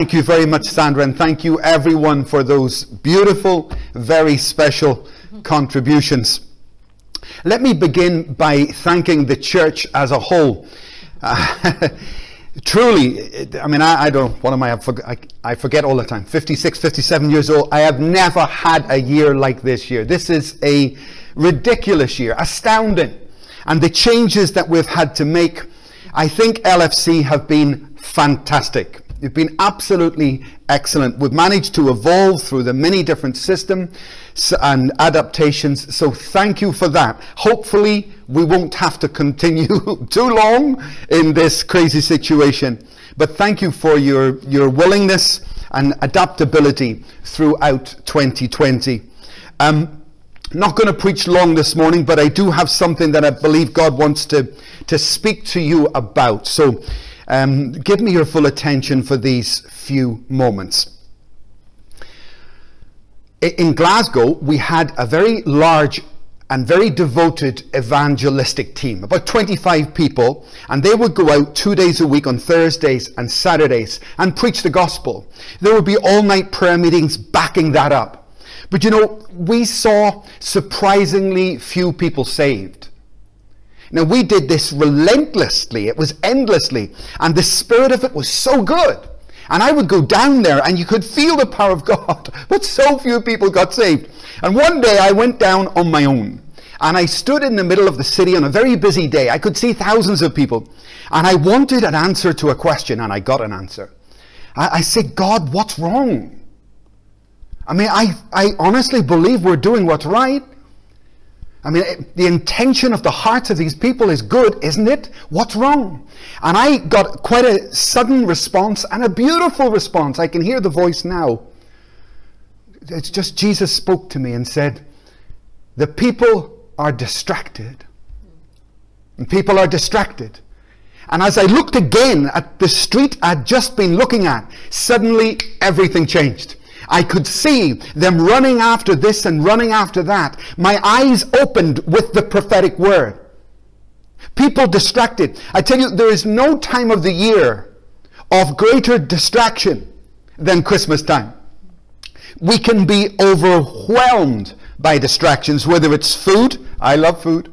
Thank you very much, Sandra, and thank you everyone for those beautiful, very special contributions. Let me begin by thanking the church as a whole. Uh, truly, I mean, I, I, don't, what am I, I, I forget all the time. 56, 57 years old. I have never had a year like this year. This is a ridiculous year, astounding. And the changes that we've had to make, I think LFC have been fantastic. You've been absolutely excellent. We've managed to evolve through the many different systems and adaptations. So thank you for that. Hopefully, we won't have to continue too long in this crazy situation. But thank you for your, your willingness and adaptability throughout 2020. Um, not going to preach long this morning, but I do have something that I believe God wants to, to speak to you about. So um, give me your full attention for these few moments. In Glasgow, we had a very large and very devoted evangelistic team, about 25 people, and they would go out two days a week on Thursdays and Saturdays and preach the gospel. There would be all night prayer meetings backing that up. But you know, we saw surprisingly few people saved. Now, we did this relentlessly, it was endlessly, and the spirit of it was so good. And I would go down there and you could feel the power of God, but so few people got saved. And one day I went down on my own. And I stood in the middle of the city on a very busy day. I could see thousands of people. And I wanted an answer to a question, and I got an answer. I, I said, God, what's wrong? I mean, I, I honestly believe we're doing what's right. I mean, the intention of the hearts of these people is good, isn't it? What's wrong? And I got quite a sudden response and a beautiful response. I can hear the voice now. It's just Jesus spoke to me and said, The people are distracted. And people are distracted. And as I looked again at the street I'd just been looking at, suddenly everything changed. I could see them running after this and running after that. My eyes opened with the prophetic word. People distracted. I tell you, there is no time of the year of greater distraction than Christmas time. We can be overwhelmed by distractions, whether it's food, I love food,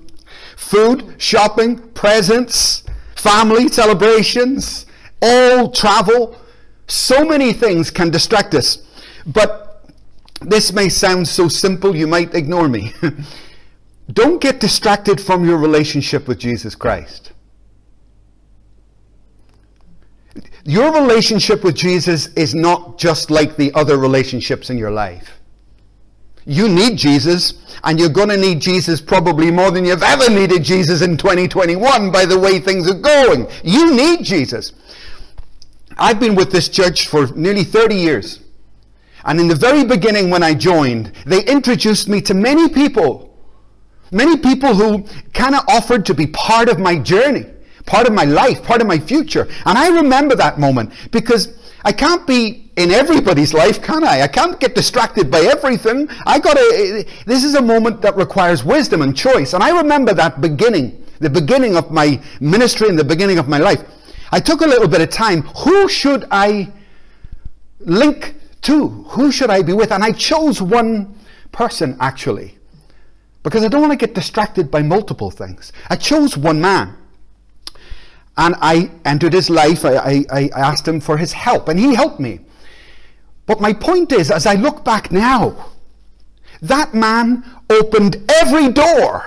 food, shopping, presents, family celebrations, all travel. So many things can distract us. But this may sound so simple, you might ignore me. Don't get distracted from your relationship with Jesus Christ. Your relationship with Jesus is not just like the other relationships in your life. You need Jesus, and you're going to need Jesus probably more than you've ever needed Jesus in 2021 by the way things are going. You need Jesus. I've been with this church for nearly 30 years. And in the very beginning, when I joined, they introduced me to many people. Many people who kind of offered to be part of my journey, part of my life, part of my future. And I remember that moment because I can't be in everybody's life, can I? I can't get distracted by everything. I gotta, this is a moment that requires wisdom and choice. And I remember that beginning, the beginning of my ministry and the beginning of my life. I took a little bit of time. Who should I link Two, who should I be with? And I chose one person actually, because I don't want to get distracted by multiple things. I chose one man. And I entered his life. I, I, I asked him for his help, and he helped me. But my point is, as I look back now, that man opened every door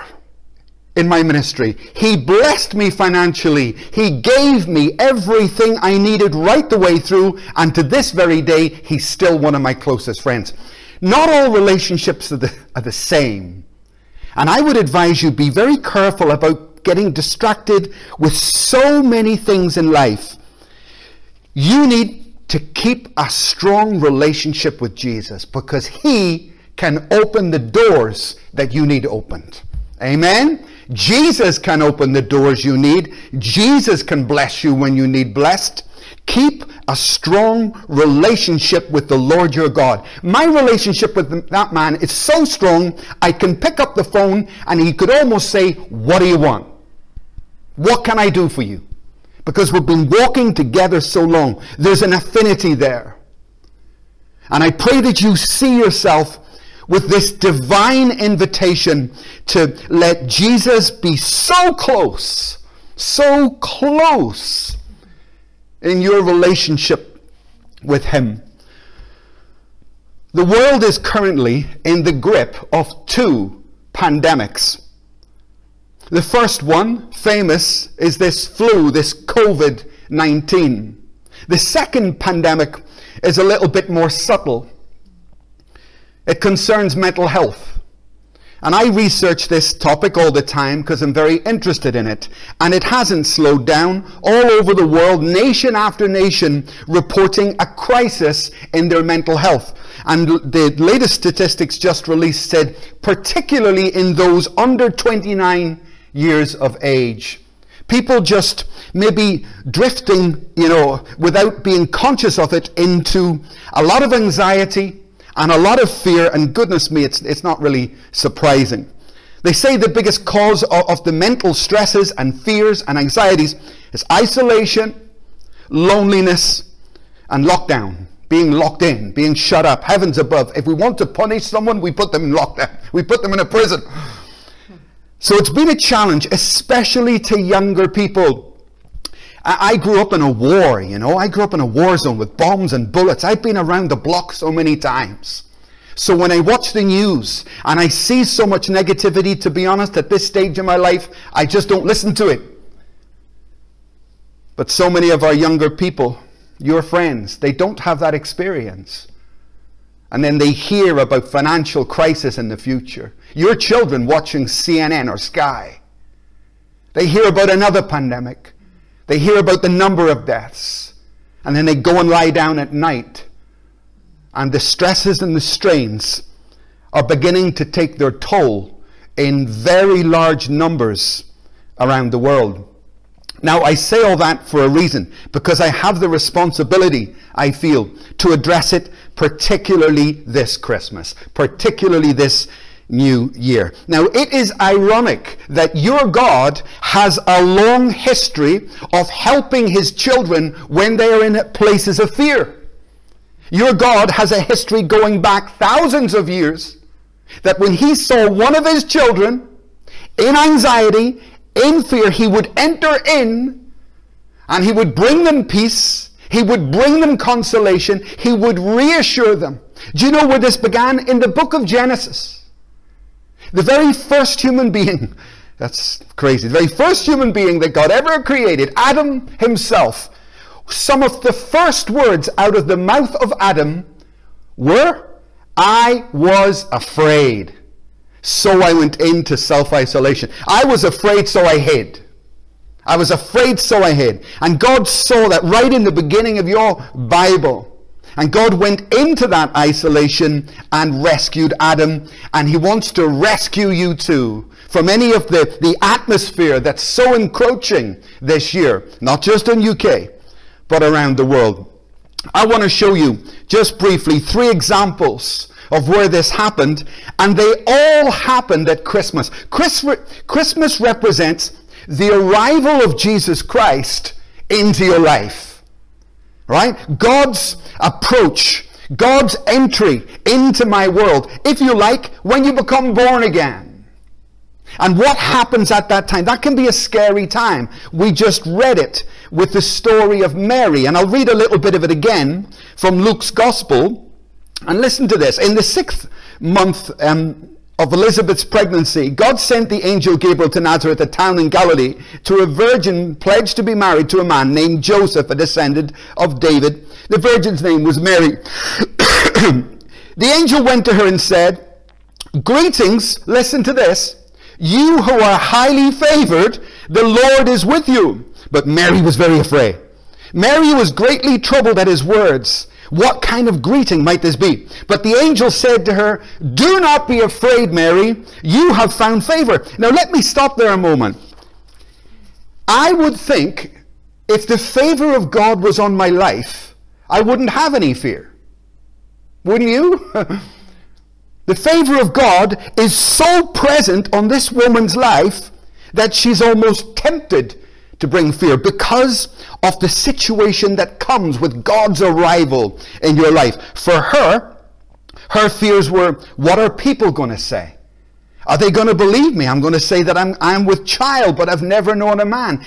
in my ministry. He blessed me financially. He gave me everything I needed right the way through. And to this very day, he's still one of my closest friends. Not all relationships are the, are the same. And I would advise you be very careful about getting distracted with so many things in life. You need to keep a strong relationship with Jesus because he can open the doors that you need opened. Amen? Jesus can open the doors you need. Jesus can bless you when you need blessed. Keep a strong relationship with the Lord your God. My relationship with that man is so strong, I can pick up the phone and he could almost say, What do you want? What can I do for you? because we've been walking together so long. There's an affinity there. And I pray that you see yourself with this divine invitation to let Jesus be so close, so close in your relationship with Him. The world is currently in the grip of two pandemics. The first one, famous, is this flu, this COVID 19. The second pandemic is a little bit more subtle. It concerns mental health. And I research this topic all the time because I'm very interested in it. And it hasn't slowed down. All over the world, nation after nation reporting a crisis in their mental health. And the latest statistics just released said, particularly in those under 29 years of age. People just maybe drifting, you know, without being conscious of it into a lot of anxiety and a lot of fear. And goodness me, it's, it's not really surprising. They say the biggest cause of, of the mental stresses and fears and anxieties is isolation, loneliness, and lockdown. Being locked in, being shut up, heavens above. If we want to punish someone, we put them in lockdown. We put them in a prison. So it's been a challenge, especially to younger people. I grew up in a war, you know. I grew up in a war zone with bombs and bullets. I've been around the block so many times. So when I watch the news and I see so much negativity, to be honest, at this stage in my life, I just don't listen to it. But so many of our younger people, your friends, they don't have that experience. And then they hear about financial crisis in the future. Your children watching CNN or Sky. They hear about another pandemic. They hear about the number of deaths. And then they go and lie down at night. And the stresses and the strains are beginning to take their toll in very large numbers around the world. Now, I say all that for a reason, because I have the responsibility, I feel, to address it particularly this Christmas, particularly this new year. Now, it is ironic that your God has a long history of helping his children when they are in places of fear. Your God has a history going back thousands of years that when he saw one of his children in anxiety, in fear, he would enter in and he would bring them peace. He would bring them consolation. He would reassure them. Do you know where this began? In the book of Genesis. The very first human being, that's crazy, the very first human being that God ever created, Adam himself, some of the first words out of the mouth of Adam were, I was afraid. So I went into self isolation. I was afraid, so I hid. I was afraid, so I hid. And God saw that right in the beginning of your Bible. And God went into that isolation and rescued Adam. And He wants to rescue you too from any of the, the atmosphere that's so encroaching this year, not just in UK, but around the world. I want to show you just briefly three examples of where this happened, and they all happened at Christmas. Christmas represents the arrival of Jesus Christ into your life. Right? God's approach, God's entry into my world, if you like, when you become born again. And what happens at that time? That can be a scary time. We just read it with the story of Mary. And I'll read a little bit of it again from Luke's Gospel. And listen to this. In the sixth month um, of Elizabeth's pregnancy, God sent the angel Gabriel to Nazareth, a town in Galilee, to a virgin pledged to be married to a man named Joseph, a descendant of David. The virgin's name was Mary. the angel went to her and said, Greetings, listen to this. You who are highly favored, the Lord is with you. But Mary was very afraid. Mary was greatly troubled at his words what kind of greeting might this be? But the angel said to her, Do not be afraid, Mary. You have found favor. Now, let me stop there a moment. I would think if the favor of God was on my life, I wouldn't have any fear. Wouldn't you? the favor of God is so present on this woman's life that she's almost tempted to bring fear because of the situation that comes with God's arrival in your life. For her, her fears were, what are people going to say? Are they going to believe me? I'm going to say that I'm, I'm with child, but I've never known a man.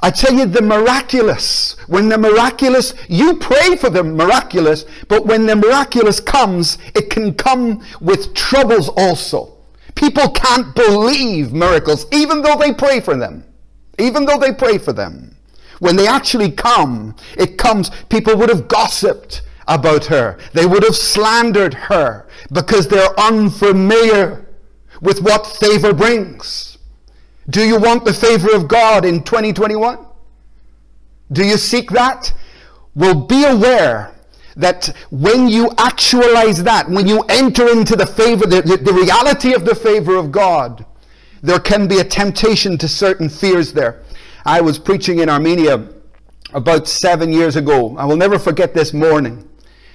I tell you, the miraculous, when the miraculous, you pray for the miraculous, but when the miraculous comes, it can come with troubles also. People can't believe miracles, even though they pray for them. Even though they pray for them. When they actually come, it comes, people would have gossiped about her. They would have slandered her because they're unfamiliar with what favor brings. Do you want the favor of God in 2021? Do you seek that? Well, be aware that when you actualize that, when you enter into the favor, the, the, the, reality of the favor of God, there can be a temptation to certain fears there. I was preaching in Armenia about seven years ago. I will never forget this morning.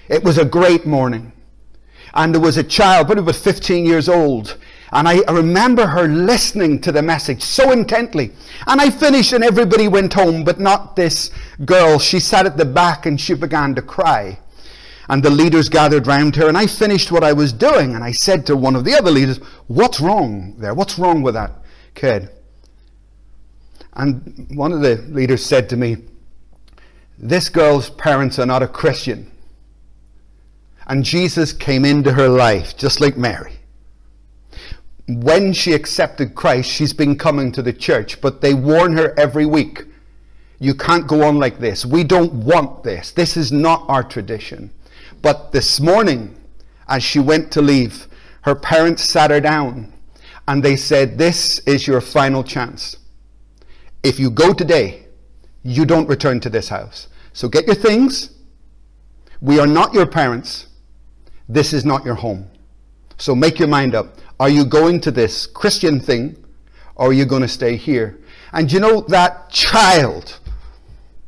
It was a great morning. And there was a child, but it was 15 years old, and I remember her listening to the message so intently. And I finished and everybody went home, but not this girl. She sat at the back and she began to cry. And the leaders gathered round her and I finished what I was doing. And I said to one of the other leaders, what's wrong there? What's wrong with that kid? And one of the leaders said to me, this girl's parents are not a Christian. And Jesus came into her life just like Mary when she accepted Christ, she's been coming to the church, but they warn her every week you can't go on like this. We don't want this. This is not our tradition. But this morning, as she went to leave, her parents sat her down and they said, This is your final chance. If you go today, you don't return to this house. So get your things. We are not your parents. This is not your home. So make your mind up. Are you going to this Christian thing or are you going to stay here? And you know, that child,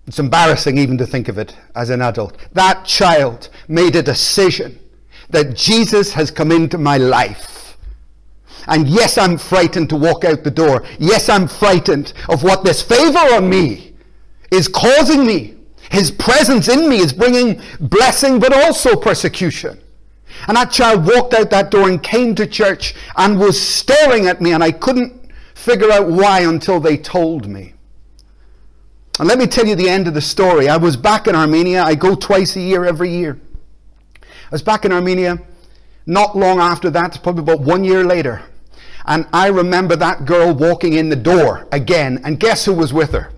it's embarrassing even to think of it as an adult, that child made a decision that Jesus has come into my life. And yes, I'm frightened to walk out the door. Yes, I'm frightened of what this favor on me is causing me. His presence in me is bringing blessing, but also persecution. And that child walked out that door and came to church and was staring at me, and I couldn't figure out why until they told me. And let me tell you the end of the story. I was back in Armenia. I go twice a year every year. I was back in Armenia not long after that, probably about one year later. And I remember that girl walking in the door again. And guess who was with her?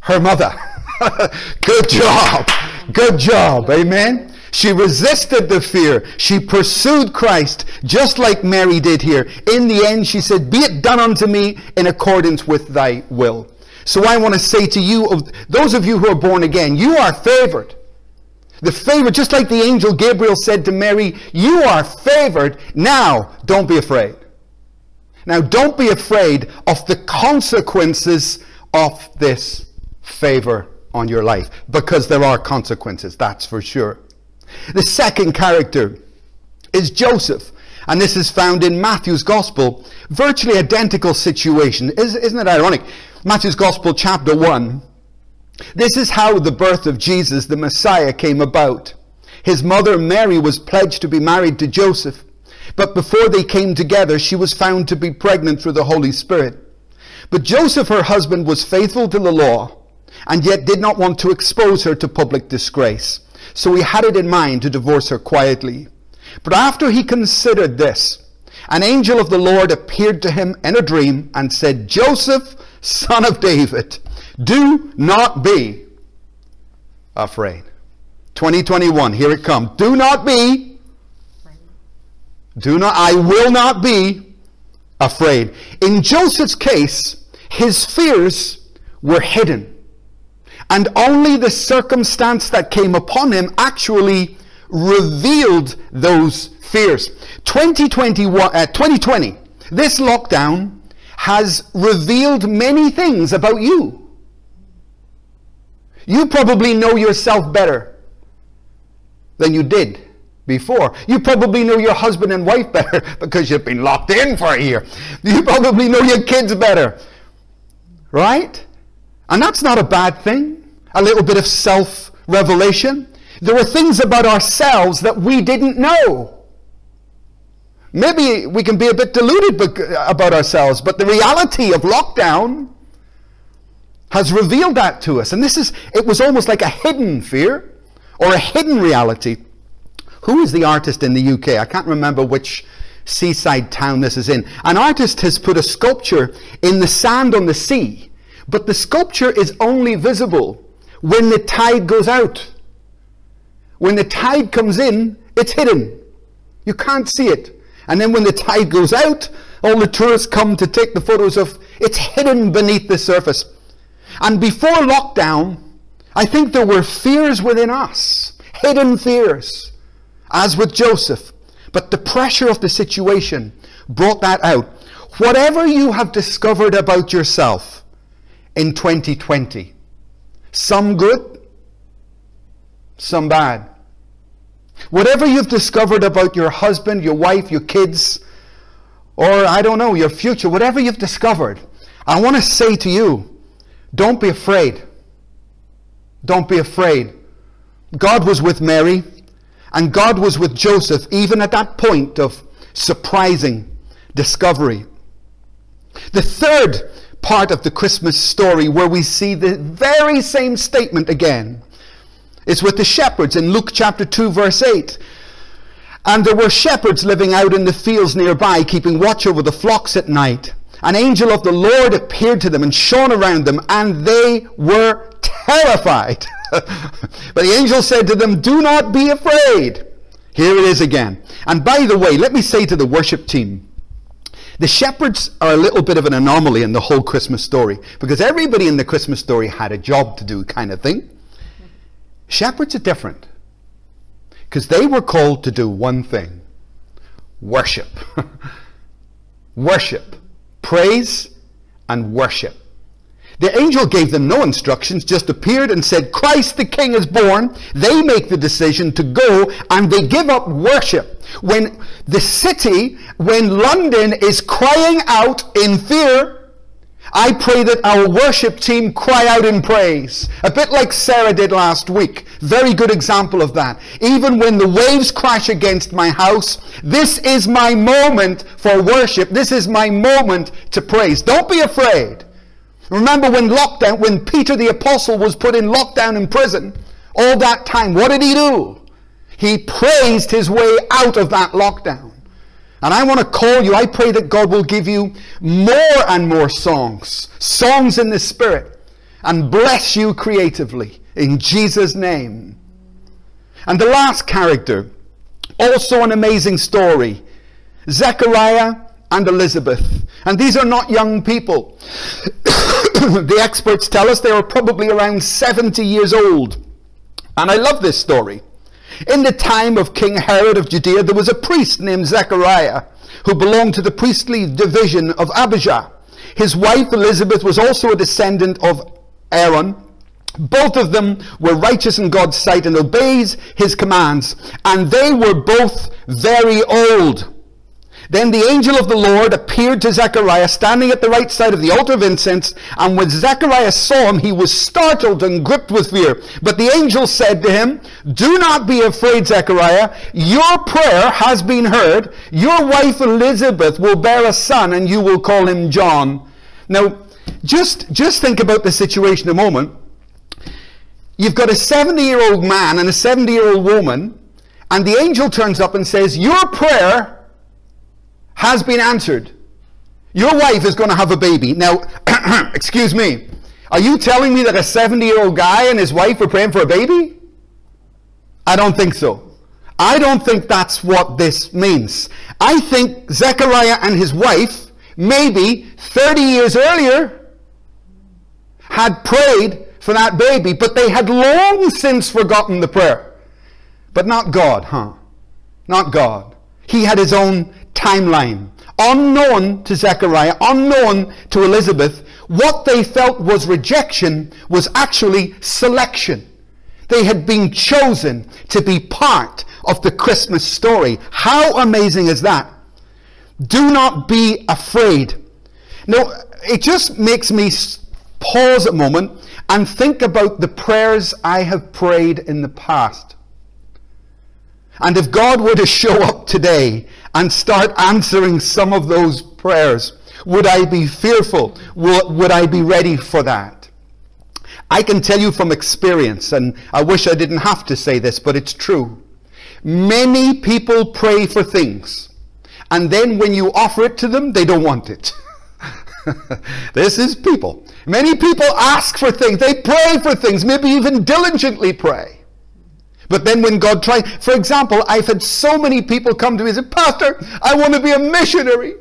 Her mother. Good job. Good job. Amen. She resisted the fear. She pursued Christ just like Mary did here. In the end, she said, Be it done unto me in accordance with thy will. So I want to say to you, of those of you who are born again, you are favored. The favor, just like the angel Gabriel said to Mary, you are favored. Now, don't be afraid. Now, don't be afraid of the consequences of this favor on your life, because there are consequences, that's for sure. The second character is Joseph. And this is found in Matthew's Gospel. Virtually identical situation. Isn't it ironic? Matthew's Gospel, chapter 1. This is how the birth of Jesus, the Messiah, came about. His mother Mary was pledged to be married to Joseph. But before they came together, she was found to be pregnant through the Holy Spirit. But Joseph, her husband, was faithful to the law and yet did not want to expose her to public disgrace. So he had it in mind to divorce her quietly. But after he considered this, an angel of the Lord appeared to him in a dream and said, Joseph, son of David, do not be afraid. 2021, here it comes. Do not be, do not, I will not be afraid. In Joseph's case, his fears were hidden. And only the circumstance that came upon him actually revealed those fears. 2021, uh, 2020, this lockdown has revealed many things about you. You probably know yourself better than you did before. You probably know your husband and wife better because you've been locked in for a year. You probably know your kids better. Right? And that's not a bad thing. A little bit of self revelation. There were things about ourselves that we didn't know. Maybe we can be a bit deluded about ourselves, but the reality of lockdown has revealed that to us. And this is, it was almost like a hidden fear or a hidden reality. Who is the artist in the UK? I can't remember which seaside town this is in. An artist has put a sculpture in the sand on the sea, but the sculpture is only visible when the tide goes out. When the tide comes in, it's hidden. You can't see it. And then when the tide goes out, all the tourists come to take the photos of it's hidden beneath the surface. And before lockdown, I think there were fears within us, hidden fears, as with Joseph. But the pressure of the situation brought that out. Whatever you have discovered about yourself in 2020, some good, some bad. Whatever you've discovered about your husband, your wife, your kids, or I don't know, your future, whatever you've discovered, I want to say to you, don't be afraid. Don't be afraid. God was with Mary, and God was with Joseph, even at that point of surprising discovery. The third part of the Christmas story, where we see the very same statement again, is with the shepherds in Luke chapter 2, verse 8. And there were shepherds living out in the fields nearby, keeping watch over the flocks at night. An angel of the Lord appeared to them and shone around them, and they were terrified. but the angel said to them, Do not be afraid. Here it is again. And by the way, let me say to the worship team, the shepherds are a little bit of an anomaly in the whole Christmas story because everybody in the Christmas story had a job to do, kind of thing. Shepherds are different because they were called to do one thing worship. worship. Praise and worship. The angel gave them no instructions, just appeared and said, Christ the King is born. They make the decision to go and they give up worship. When the city, when London is crying out in fear, I pray that our worship team cry out in praise. A bit like Sarah did last week. Very good example of that. Even when the waves crash against my house, this is my moment for worship. This is my moment to praise. Don't be afraid. Remember when lockdown, when Peter the apostle was put in lockdown in prison, all that time, what did he do? He praised his way out of that lockdown. And I want to call you, I pray that God will give you more and more songs, songs in the Spirit, and bless you creatively in Jesus' name. And the last character, also an amazing story Zechariah and Elizabeth. And these are not young people. the experts tell us they were probably around 70 years old. And I love this story. In the time of King Herod of Judea, there was a priest named Zechariah who belonged to the priestly division of Abijah. His wife Elizabeth was also a descendant of Aaron. Both of them were righteous in God's sight and obeys his commands. And they were both very old. Then the angel of the Lord appeared to Zechariah standing at the right side of the altar of incense, and when Zechariah saw him, he was startled and gripped with fear. But the angel said to him, Do not be afraid, Zechariah. Your prayer has been heard. Your wife Elizabeth will bear a son, and you will call him John. Now, just, just think about the situation a moment. You've got a 70 year old man and a 70 year old woman, and the angel turns up and says, Your prayer has been answered. Your wife is going to have a baby. Now, excuse me, are you telling me that a 70 year old guy and his wife are praying for a baby? I don't think so. I don't think that's what this means. I think Zechariah and his wife, maybe 30 years earlier, had prayed for that baby, but they had long since forgotten the prayer. But not God, huh? Not God. He had his own timeline. Unknown to Zechariah, unknown to Elizabeth, what they felt was rejection was actually selection. They had been chosen to be part of the Christmas story. How amazing is that? Do not be afraid. Now, it just makes me pause a moment and think about the prayers I have prayed in the past. And if God were to show up today and start answering some of those prayers, would I be fearful? Would I be ready for that? I can tell you from experience, and I wish I didn't have to say this, but it's true. Many people pray for things, and then when you offer it to them, they don't want it. this is people. Many people ask for things, they pray for things, maybe even diligently pray. But then when God tries, for example, I've had so many people come to me and say, Pastor, I want to be a missionary.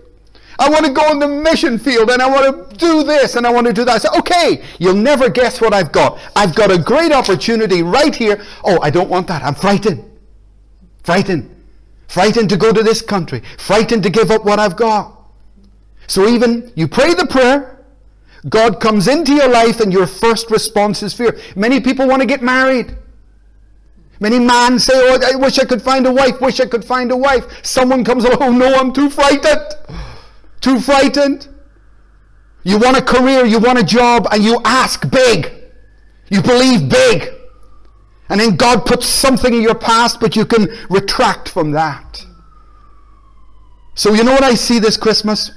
I want to go on the mission field and I want to do this and I want to do that. I say, okay, you'll never guess what I've got. I've got a great opportunity right here. Oh, I don't want that. I'm frightened. Frightened. Frightened to go to this country. Frightened to give up what I've got. So even you pray the prayer, God comes into your life and your first response is fear. Many people want to get married. Many men say, Oh, I wish I could find a wife, wish I could find a wife. Someone comes along, Oh no, I'm too frightened. Too frightened? You want a career, you want a job, and you ask big. You believe big. And then God puts something in your past, but you can retract from that. So, you know what I see this Christmas?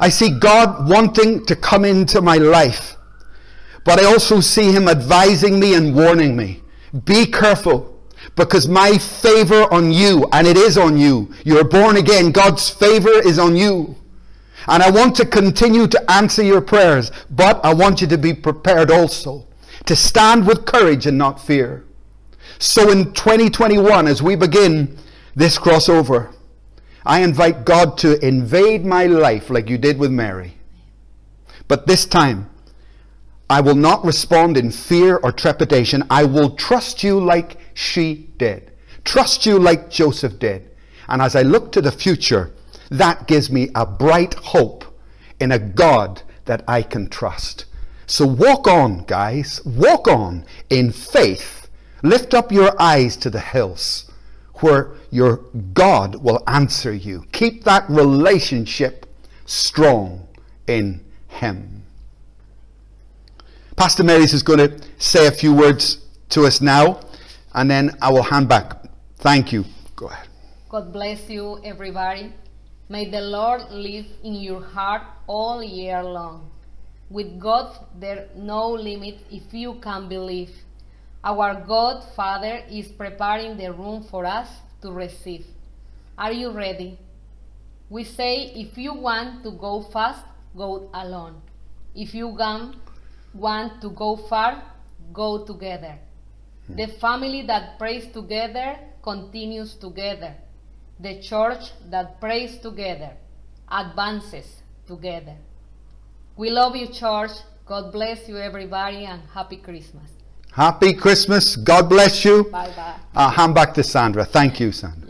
I see God wanting to come into my life, but I also see Him advising me and warning me. Be careful because my favor on you, and it is on you, you're born again, God's favor is on you. And I want to continue to answer your prayers, but I want you to be prepared also to stand with courage and not fear. So in 2021, as we begin this crossover, I invite God to invade my life like you did with Mary. But this time, I will not respond in fear or trepidation. I will trust you like she did. Trust you like Joseph did. And as I look to the future, that gives me a bright hope in a God that I can trust. So walk on, guys. Walk on in faith. Lift up your eyes to the hills where your God will answer you. Keep that relationship strong in Him. Pastor Marys is going to say a few words to us now and then I will hand back. Thank you. Go ahead. God bless you, everybody. May the Lord live in your heart all year long. With God, there no limit if you can believe. Our God Father is preparing the room for us to receive. Are you ready? We say if you want to go fast, go alone. If you want to go far, go together. The family that prays together continues together. The church that prays together advances together. We love you, church. God bless you, everybody, and happy Christmas. Happy Christmas. God bless you. Bye bye. Uh, hand back to Sandra. Thank you, Sandra.